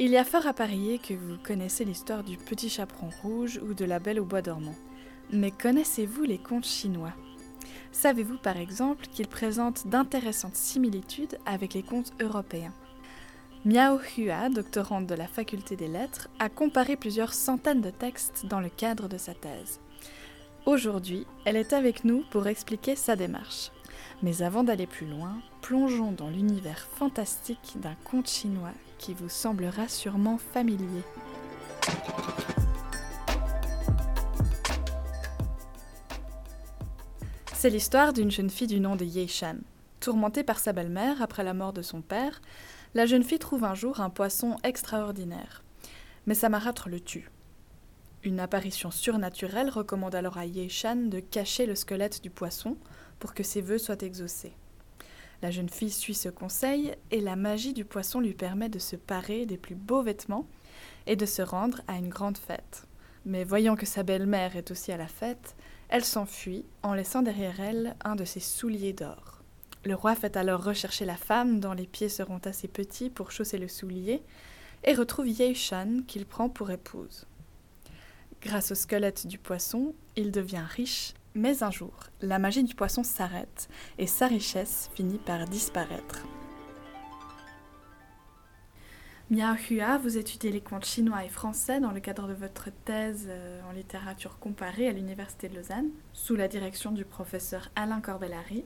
Il y a fort à parier que vous connaissez l'histoire du petit chaperon rouge ou de la belle au bois dormant. Mais connaissez-vous les contes chinois? Savez-vous par exemple qu'ils présentent d'intéressantes similitudes avec les contes européens? Miao Hua, doctorante de la faculté des lettres, a comparé plusieurs centaines de textes dans le cadre de sa thèse. Aujourd'hui, elle est avec nous pour expliquer sa démarche. Mais avant d'aller plus loin, plongeons dans l'univers fantastique d'un conte chinois qui vous semblera sûrement familier. C'est l'histoire d'une jeune fille du nom de Ye Shan. Tourmentée par sa belle-mère après la mort de son père, la jeune fille trouve un jour un poisson extraordinaire. Mais sa marâtre le tue. Une apparition surnaturelle recommande alors à Ye Shan de cacher le squelette du poisson pour que ses vœux soient exaucés. La jeune fille suit ce conseil et la magie du poisson lui permet de se parer des plus beaux vêtements et de se rendre à une grande fête. Mais voyant que sa belle-mère est aussi à la fête, elle s'enfuit en laissant derrière elle un de ses souliers d'or. Le roi fait alors rechercher la femme dont les pieds seront assez petits pour chausser le soulier et retrouve Shan qu'il prend pour épouse. Grâce au squelette du poisson, il devient riche mais un jour, la magie du poisson s'arrête et sa richesse finit par disparaître. Miao Hua, vous étudiez les contes chinois et français dans le cadre de votre thèse euh, en littérature comparée à l'Université de Lausanne, sous la direction du professeur Alain Corbellari.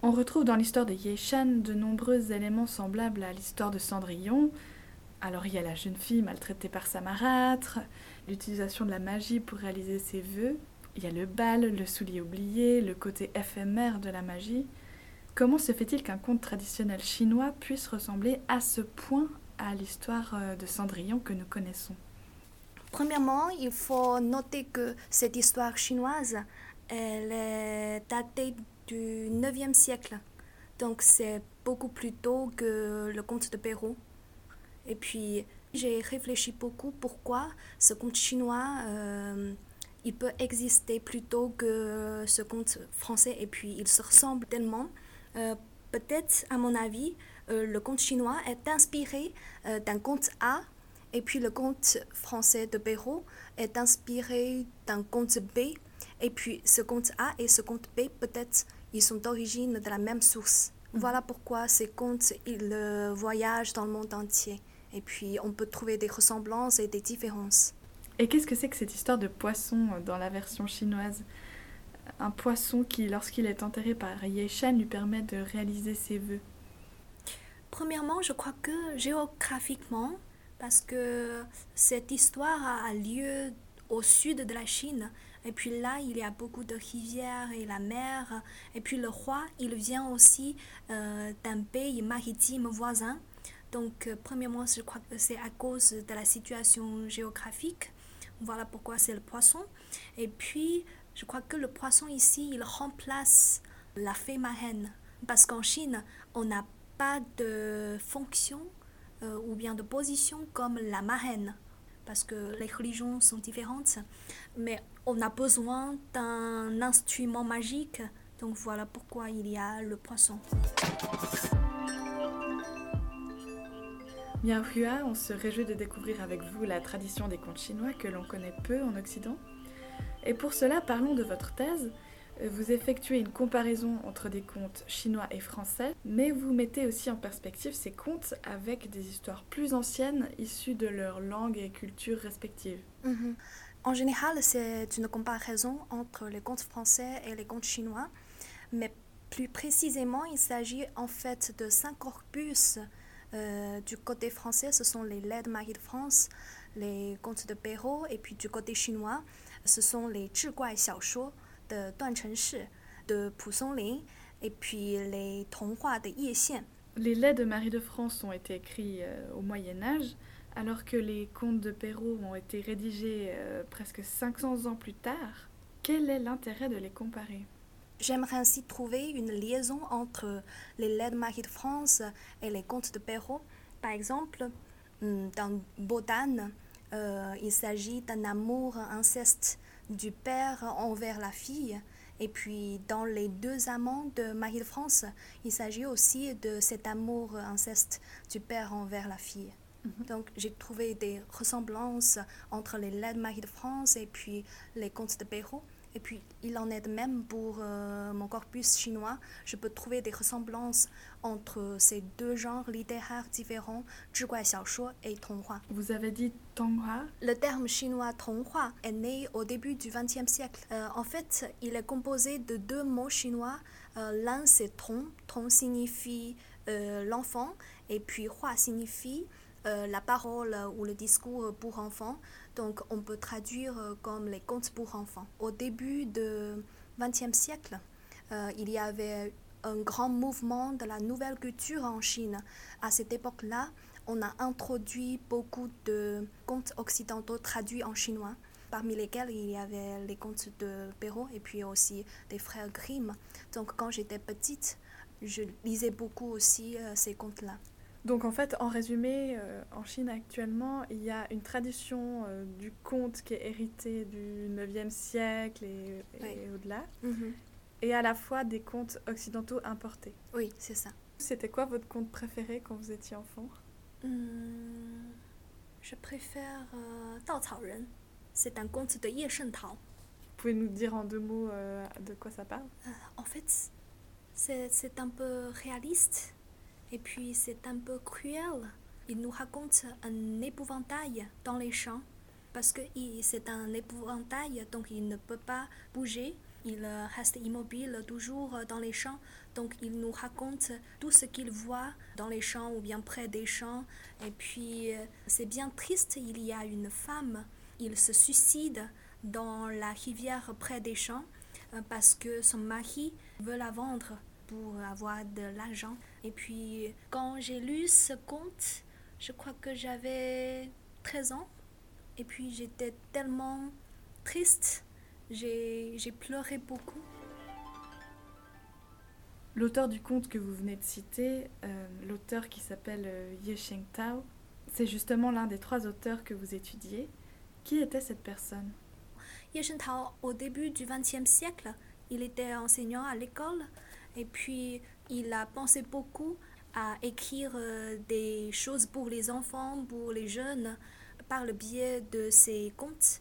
On retrouve dans l'histoire de Ye Shan de nombreux éléments semblables à l'histoire de Cendrillon. Alors il y a la jeune fille maltraitée par sa marâtre, l'utilisation de la magie pour réaliser ses vœux, il y a le bal, le soulier oublié, le côté éphémère de la magie. Comment se fait-il qu'un conte traditionnel chinois puisse ressembler à ce point à l'histoire euh, de Cendrillon que nous connaissons? Premièrement, il faut noter que cette histoire chinoise, elle est datée du 9e siècle. Donc c'est beaucoup plus tôt que le conte de Perrault. Et puis j'ai réfléchi beaucoup pourquoi ce conte chinois euh, il peut exister plutôt que ce conte français et puis il se ressemble tellement. Euh, peut-être, à mon avis, euh, le conte chinois est inspiré euh, d'un conte A et puis le conte français de Béraud est inspiré d'un conte B. Et puis ce conte A et ce conte B, peut-être, ils sont d'origine de la même source. Mm. Voilà pourquoi ces contes, ils voyagent dans le monde entier. Et puis on peut trouver des ressemblances et des différences. Et qu'est-ce que c'est que cette histoire de poisson euh, dans la version chinoise? Un poisson qui, lorsqu'il est enterré par Ye Shan, lui permet de réaliser ses vœux. Premièrement, je crois que géographiquement, parce que cette histoire a lieu au sud de la Chine, et puis là, il y a beaucoup de rivières et la mer. Et puis le roi, il vient aussi euh, d'un pays maritime voisin. Donc, euh, premièrement, je crois que c'est à cause de la situation géographique. Voilà pourquoi c'est le poisson. Et puis, je crois que le poisson ici, il remplace la fée marraine. Parce qu'en Chine, on n'a pas de fonction euh, ou bien de position comme la marraine. Parce que les religions sont différentes. Mais on a besoin d'un instrument magique. Donc voilà pourquoi il y a le poisson. Miao Hua, on se réjouit de découvrir avec vous la tradition des contes chinois que l'on connaît peu en Occident. Et pour cela, parlons de votre thèse. Vous effectuez une comparaison entre des contes chinois et français, mais vous mettez aussi en perspective ces contes avec des histoires plus anciennes issues de leur langue et culture respectives. Mhm. En général, c'est une comparaison entre les contes français et les contes chinois, mais plus précisément, il s'agit en fait de cinq corpus euh, du côté français, ce sont les de Marie de France, les contes de Perrault, et puis du côté chinois, ce sont les Zhiguai Xiaoshuo de Duan Chengshi, de Pu Songlin, et puis les Tonghua de Ye Xian. Les laits de Marie de France ont été écrits euh, au Moyen Âge, alors que les contes de Perrault ont été rédigés euh, presque 500 ans plus tard. Quel est l'intérêt de les comparer? J'aimerais ainsi trouver une liaison entre les lettres Marie de France et les contes de Perrault. Par exemple, hmm, dans Baudane, euh, il s'agit d'un amour inceste du père envers la fille. Et puis dans les deux amants de Marie de France, il s'agit aussi de cet amour inceste du père envers la fille. Mhm. Donc j'ai trouvé des ressemblances entre les Lettres Marie de France et puis les contes de Perrault. Et puis, il en est de même pour euh, mon corpus chinois. Je peux trouver des ressemblances entre ces deux genres littéraires différents, et Tonghua. Vous avez dit Tonghua? Le terme chinois Tonghua est né au début du XXe siècle. Euh, en fait, il est composé de deux mots chinois. Euh, l'un, c'est Tong. Tong signifie l'enfant, et puis Hua signifie la parole ou le discours pour enfants. Donc on peut traduire euh, comme les contes pour enfants. Au début du XXe siècle, euh, il y avait un grand mouvement de la nouvelle culture en Chine. À cette époque-là, on a introduit beaucoup de contes occidentaux traduits en chinois, parmi lesquels il y avait les contes de Perrault et puis aussi des frères Grimm. Donc quand j'étais petite, je lisais beaucoup aussi euh, ces contes-là. Donc en fait, en résumé, euh, en Chine actuellement, il y a une tradition euh, du conte qui est héritée du 9e siècle et, au-delà, mhm. et à la fois des contes occidentaux importés. Oui, c'est ça. C'était quoi votre conte préféré quand vous étiez enfant? Hmm, Je préfère euh, Dao Cao Ren. C'est un conte de Ye Shentao. Vous pouvez nous dire en deux mots de quoi ça parle? En fait, c'est un peu réaliste et puis c'est un peu cruel. Il nous raconte un épouvantail dans les champs parce que c'est un épouvantail, donc il ne peut pas bouger. Il reste immobile toujours dans les champs, donc il nous raconte tout ce qu'il voit dans les champs ou bien près des champs. Et puis c'est bien triste, il y a une femme, il se suicide dans la rivière près des champs parce que son mari veut la vendre pour avoir de l'argent. Et puis, quand j'ai lu ce conte, je crois que j'avais 13 ans. Et puis, j'étais tellement triste. J'ai pleuré beaucoup. L'auteur du conte que vous venez de citer, euh, l'auteur qui s'appelle euh, Ye Sheng Tao, c'est justement l'un des trois auteurs que vous étudiez. Qui était cette personne? Ye Sheng Tao, au début du XXe siècle, il était enseignant à l'école et puis, il a pensé beaucoup à écrire euh, des choses pour les enfants, pour les jeunes, par le biais de ses contes.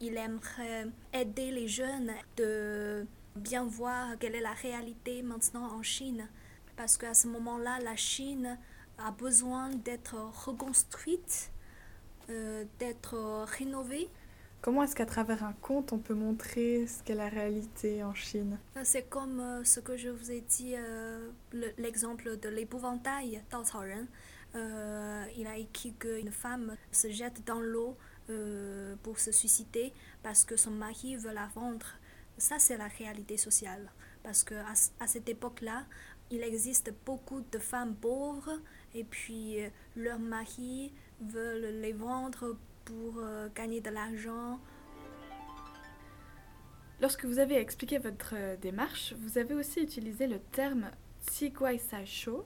Il aimerait aider les jeunes de bien voir quelle est la réalité maintenant en Chine. Parce qu'à ce moment-là, la Chine a besoin d'être reconstruite, euh, d'être rénovée. Comment est-ce qu'à travers un conte, on peut montrer ce qu'est la réalité en Chine? Euh, C'est comme euh, ce que je vous ai dit, euh, l'exemple de l'épouvantail Dao Caoren. il a écrit qu'une femme se jette dans l'eau pour se suicider parce que son mari veut la vendre. Ça, c'est la réalité sociale. Parce qu'à à cette époque-là, il existe beaucoup de femmes pauvres et puis leurs maris veulent les vendre pour euh, gagner de l'argent. Lorsque vous avez expliqué votre euh, démarche, vous avez aussi utilisé le terme Guai Sai Shou,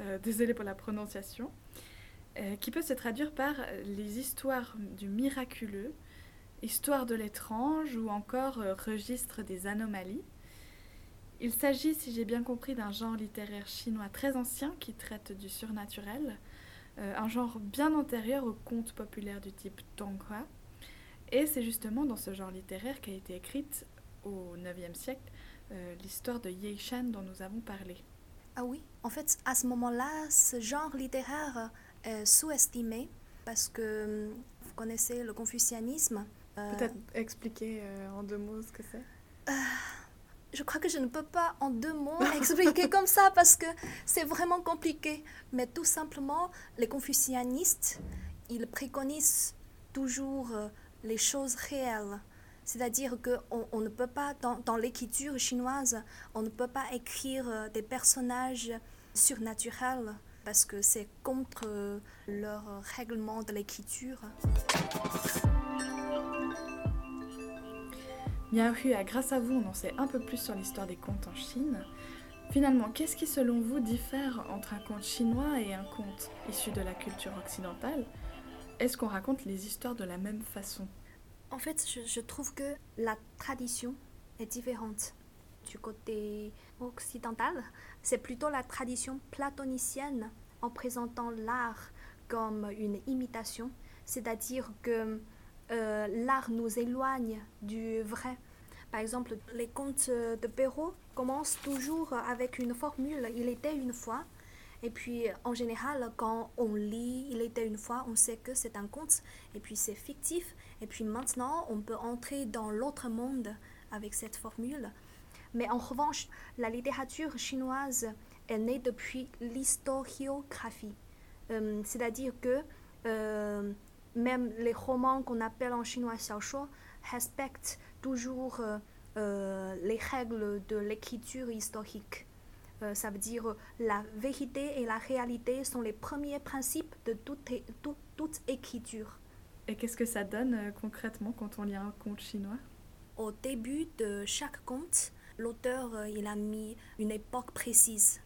euh, désolé pour la prononciation, qui peut se traduire par les histoires du miraculeux, histoire de l'étrange ou encore registre des anomalies. Il s'agit, si j'ai bien compris, d'un genre littéraire chinois très ancien qui traite du surnaturel, euh, un genre bien antérieur aux contes populaires du type Tonghua. Et c'est justement dans ce genre littéraire qu'a été écrite au IXe siècle euh, l'histoire de Ye Shan dont nous avons parlé. Ah oui, en fait, à ce moment-là, ce genre littéraire est sous-estimé parce que vous connaissez le confucianisme. Euh, Peut-être expliquer en deux mots ce que c'est? Je crois que je ne peux pas en deux mots expliquer comme ça parce que c'est vraiment compliqué. Mais tout simplement, les confucianistes, ils préconisent toujours euh, les choses réelles. C'est-à-dire qu'on on ne peut pas, dans, dans l'écriture chinoise, on ne peut pas écrire euh, des personnages surnaturels parce que c'est contre euh, leur règlement de l'écriture. Miao grâce à vous, on en sait un peu plus sur l'histoire des contes en Chine. Finalement, qu'est-ce qui selon vous diffère entre un conte chinois et un conte issu de la culture occidentale? Est-ce qu'on raconte les histoires de la même façon? En fait, je, trouve que la tradition est différente. Du côté occidental, c'est plutôt la tradition platonicienne en présentant l'art comme une imitation, c'est-à-dire que euh, l'art nous éloigne du vrai. Par exemple, les contes de Perrault commencent toujours avec une formule il était une fois. Et puis, en général, quand on lit Il était une fois, on sait que c'est un conte, et puis c'est fictif. Et puis maintenant, on peut entrer dans l'autre monde avec cette formule. Mais en revanche, la littérature chinoise est née depuis l'historiographie. Euh, c'est-à-dire que euh, même les romans qu'on appelle en chinois xiaoshuo respectent toujours euh, les règles de l'écriture historique. ça veut dire la vérité et la réalité sont les premiers principes de toute, toute écriture. Et qu'est-ce que ça donne concrètement quand on lit un conte chinois? Au début de chaque conte, l'auteur il a mis une époque précise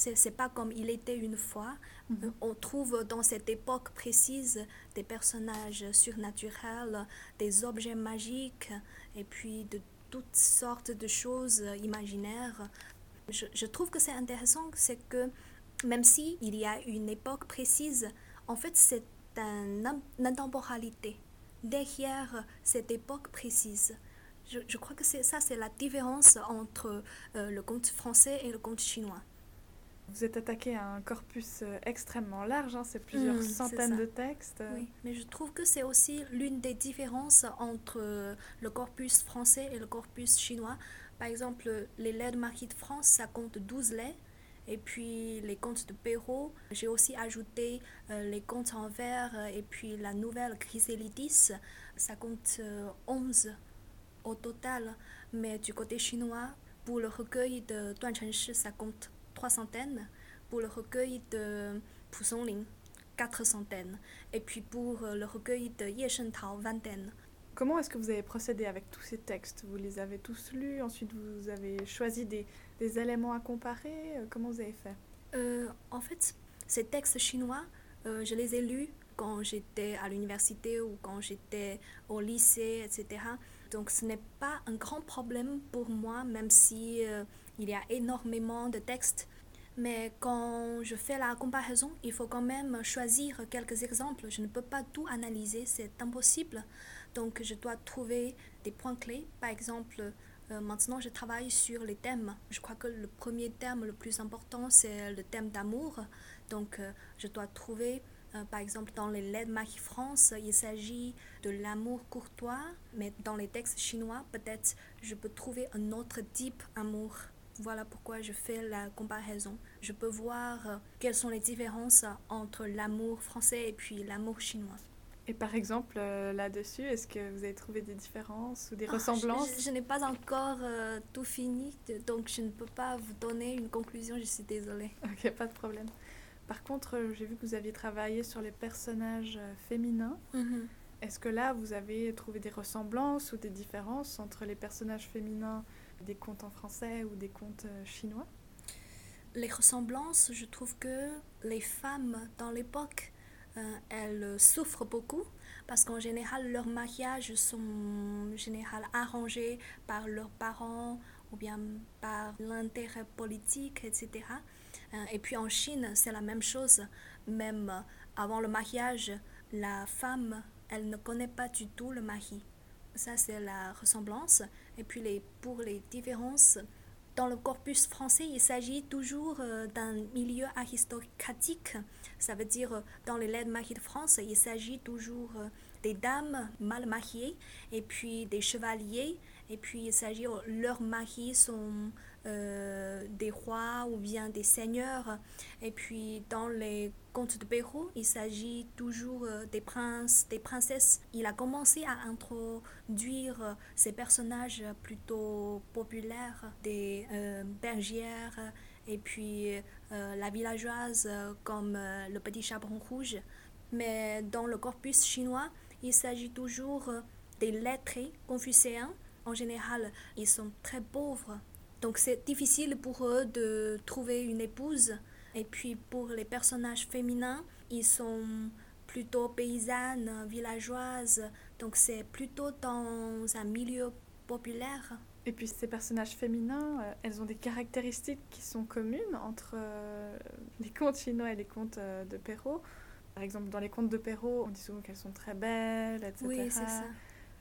c'est pas comme il était une fois. Mhm. On trouve dans cette époque précise des personnages surnaturels, des objets magiques et puis de toutes sortes de choses imaginaires. Je, trouve que c'est intéressant, c'est que même si il y a une époque précise, en fait c'est une intemporalité derrière cette époque précise. Je, crois que c'est ça, c'est la différence entre euh, le conte français et le conte chinois. Vous êtes attaqué à un corpus euh, extrêmement large, hein, c'est plusieurs mmh, centaines de textes. Oui, mais je trouve que c'est aussi l'une des différences entre euh, le corpus français et le corpus chinois. Par exemple, les laits de Marquis de France, ça compte 12 laits. Et puis les contes de Perrault, j'ai aussi ajouté euh, les contes en vers et puis la nouvelle Chrysélidis, ça compte 11 au total. Mais du côté chinois, pour le recueil de Duan Chenshi, ça compte trois centaines, pour le recueil de Ling, quatre centaines, et puis pour euh, le recueil de Ye Tao, vingtaine. Comment est-ce que vous avez procédé avec tous ces textes? Vous les avez tous lus, ensuite vous avez choisi des, des éléments à comparer euh, Comment vous avez fait? Euh, En fait, ces textes chinois, je les ai lus quand j'étais à l'université ou quand j'étais au lycée, etc. Donc ce n'est pas un grand problème pour moi, même si il y a énormément de textes. Mais quand je fais la comparaison, il faut quand même choisir quelques exemples. Je ne peux pas tout analyser, c'est impossible. Donc je dois trouver des points clés. Par exemple, euh, maintenant je travaille sur les thèmes. Je crois que le premier thème le plus important, c'est le thème d'amour. Donc euh, je dois trouver, euh, par exemple, dans les lettres Marie-France, il s'agit de l'amour courtois. Mais dans les textes chinois, peut-être je peux trouver un autre type d'amour. Voilà pourquoi je fais la comparaison. Je peux voir euh, quelles sont les différences entre l'amour français et puis l'amour chinois. Et par exemple, euh, là-dessus, est-ce que vous avez trouvé des différences ou des ah, ressemblances Je, n'ai pas encore euh, tout fini, donc je ne peux pas vous donner une conclusion, je suis désolée. Ok, pas de problème. Par contre, j'ai vu que vous aviez travaillé sur les personnages féminins. Mhm. Est-ce que là, vous avez trouvé des ressemblances ou des différences entre les personnages féminins des contes en français ou des contes euh, chinois Les ressemblances, je trouve que les femmes dans l'époque, euh, elles souffrent beaucoup parce qu'en général, leurs mariages sont général arrangés par leurs parents ou bien par l'intérêt politique, etc. Euh, et puis en Chine, c'est la même chose. Même avant le mariage, la femme, elle ne connaît pas du tout le mari. Ça, c'est la ressemblance. Et puis les, pour les différences, dans le corpus français, il s'agit toujours euh, d'un milieu aristocratique. Ça veut dire, euh, dans les lettres mariées de France, il s'agit toujours euh, des dames mal mariées et puis des chevaliers. Et puis il s'agit, leurs maris sont euh, des rois ou bien des seigneurs. Et puis dans les contes de Perrault, il s'agit toujours euh, des princes, des princesses. Il a commencé à introduire euh, ces personnages plutôt populaires, des bergères et puis la villageoise comme le petit chaperon rouge. Mais dans le corpus chinois, il s'agit toujours des lettrés confucéens. En général, ils sont très pauvres donc c'est difficile pour eux de trouver une épouse. Et puis pour les personnages féminins, ils sont plutôt paysannes, villageoises. Donc c'est plutôt dans un milieu populaire. Et puis ces personnages féminins, euh, elles ont des caractéristiques qui sont communes entre euh, les contes chinois et les contes euh, de Perrault. Par exemple, dans les contes de Perrault, on dit souvent qu'elles sont très belles, etc. Oui, c'est ça.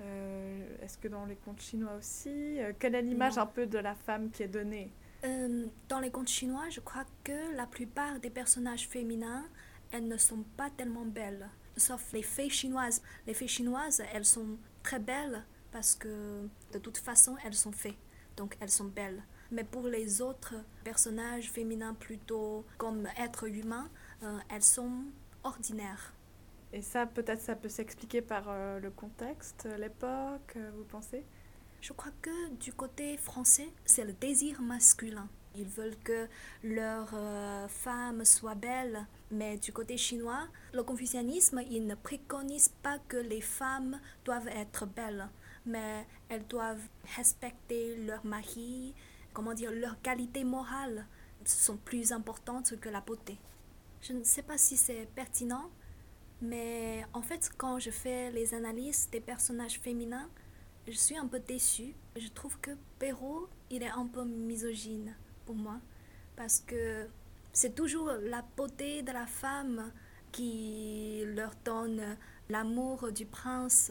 Euh, Est-ce que dans les contes chinois aussi euh, Quelle est l'image un peu de la femme qui est donnée? Euh, dans les contes chinois, je crois que la plupart des personnages féminins, elles ne sont pas tellement belles. Sauf les fées chinoises. Les fées chinoises, elles sont très belles parce que de toute façon, elles sont fées. Donc elles sont belles. Mais pour les autres personnages féminins plutôt comme êtres humains, euh, elles sont ordinaires. Et ça, peut-être, ça peut s'expliquer par euh, le contexte, l'époque, euh, vous pensez? Je crois que du côté français, c'est le désir masculin. Ils veulent que leur euh, femme soit belle, mais du côté chinois, le confucianisme, il ne préconise pas que les femmes doivent être belles, mais elles doivent respecter leur mari, comment dire, leurs qualités morales sont plus importantes que la beauté. Je ne sais pas si c'est pertinent, mais en fait, quand je fais les analyses des personnages féminins, je suis un peu déçue. Je trouve que Perrault, il est un peu misogyne pour moi. Parce que c'est toujours la beauté de la femme qui leur donne l'amour du prince.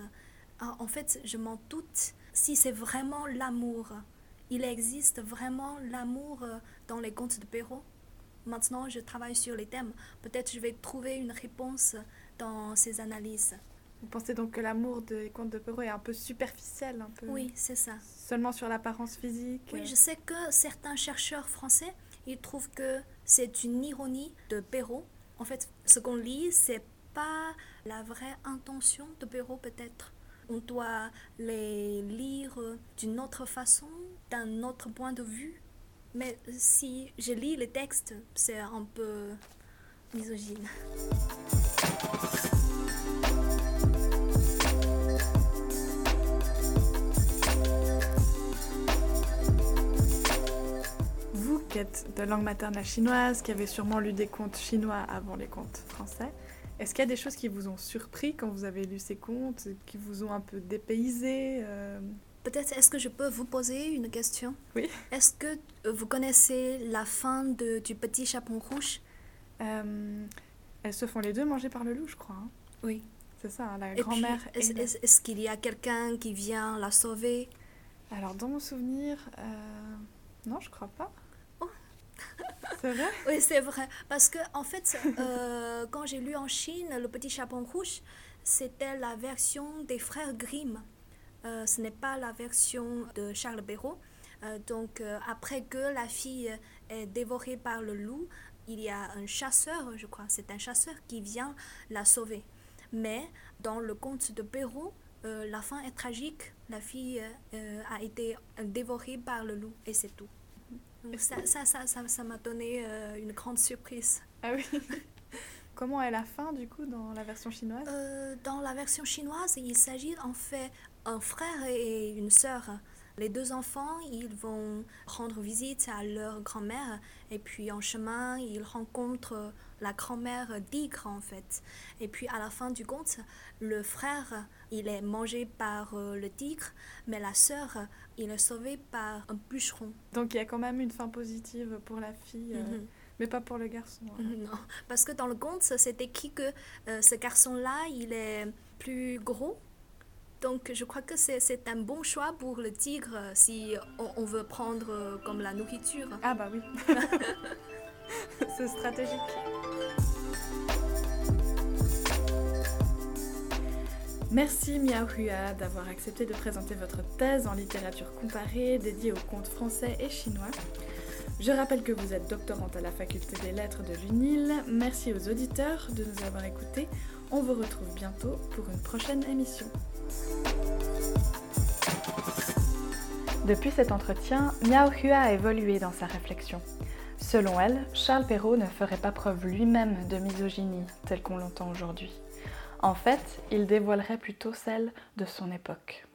Ah, En fait, je m'en doute si c'est vraiment l'amour. Il existe vraiment l'amour dans les contes de Perrault? Maintenant, je travaille sur les thèmes. Peut-être je vais trouver une réponse dans ces analyses. Vous pensez donc que l'amour des contes de Perrault est un peu superficiel, un peu Oui, c'est ça. seulement sur l'apparence physique Oui, je sais que certains chercheurs français, ils trouvent que c'est une ironie de Perrault. En fait, ce qu'on lit, c'est pas la vraie intention de Perrault peut-être. On doit les lire d'une autre façon, d'un autre point de vue. Mais si je lis les textes, c'est un peu misogyne. Vous, qui êtes de langue maternelle chinoise, qui avez sûrement lu des contes chinois avant les contes français, est-ce qu'il y a des choses qui vous ont surpris quand vous avez lu ces contes, qui vous ont un peu dépaysé euh, Peut-être est-ce que je peux vous poser une question? Oui. Est-ce que euh, vous connaissez la fin de, du Petit Chaperon Rouge? Euh, Elles se font les deux manger par le loup, je crois. hein. Oui. C'est ça, hein, la grand-mère. Est-ce la- qu'il y a quelqu'un qui vient la sauver? Alors, dans mon souvenir, euh, non, je crois pas. Oh. C'est vrai? Oui, c'est vrai. Parce que, en fait, euh, quand j'ai lu en Chine Le Petit Chaperon Rouge, c'était la version des frères Grimm. Euh, ce n'est pas la version de Charles. Euh, donc, après que la fille est dévorée par le loup, il y a un chasseur, je crois, c'est un chasseur qui vient la sauver. Mais dans le conte de Perrault, euh, la fin est tragique. La fille euh, a été dévorée par le loup et c'est tout. Donc ça, ça, ça, ça, ça m'a donné euh, une grande surprise. Ah oui. Comment est la fin, du coup, dans la version chinoise? Euh, dans la version chinoise, il s'agit en fait un frère et une sœur. Les deux enfants, ils vont rendre visite à leur grand-mère et puis en chemin, ils rencontrent la grand-mère d'Igre en fait. Et puis à la fin du conte, le frère, il est mangé par euh, le tigre, mais la sœur, il est sauvé par un bûcheron. Donc, il y a quand même une fin positive pour la fille, euh, Mhm. mais pas pour le garçon. hein. Non, parce que dans le conte, c'est écrit que euh, ce garçon-là, il est plus gros. Donc je crois que c'est un bon choix pour le tigre euh, si on, veut prendre euh, comme la nourriture. Ah bah oui. C'est stratégique. Merci Miao Hua d'avoir accepté de présenter votre thèse en littérature comparée dédiée aux contes français et chinois. Je rappelle que vous êtes doctorante à la faculté des lettres de l'UNIL. Merci aux auditeurs de nous avoir écoutés. On vous retrouve bientôt pour une prochaine émission. Depuis cet entretien, Miao Hua a évolué dans sa réflexion. Selon elle, Charles Perrault ne ferait pas preuve lui-même de misogynie telle qu'on l'entend aujourd'hui. En fait, il dévoilerait plutôt celle de son époque.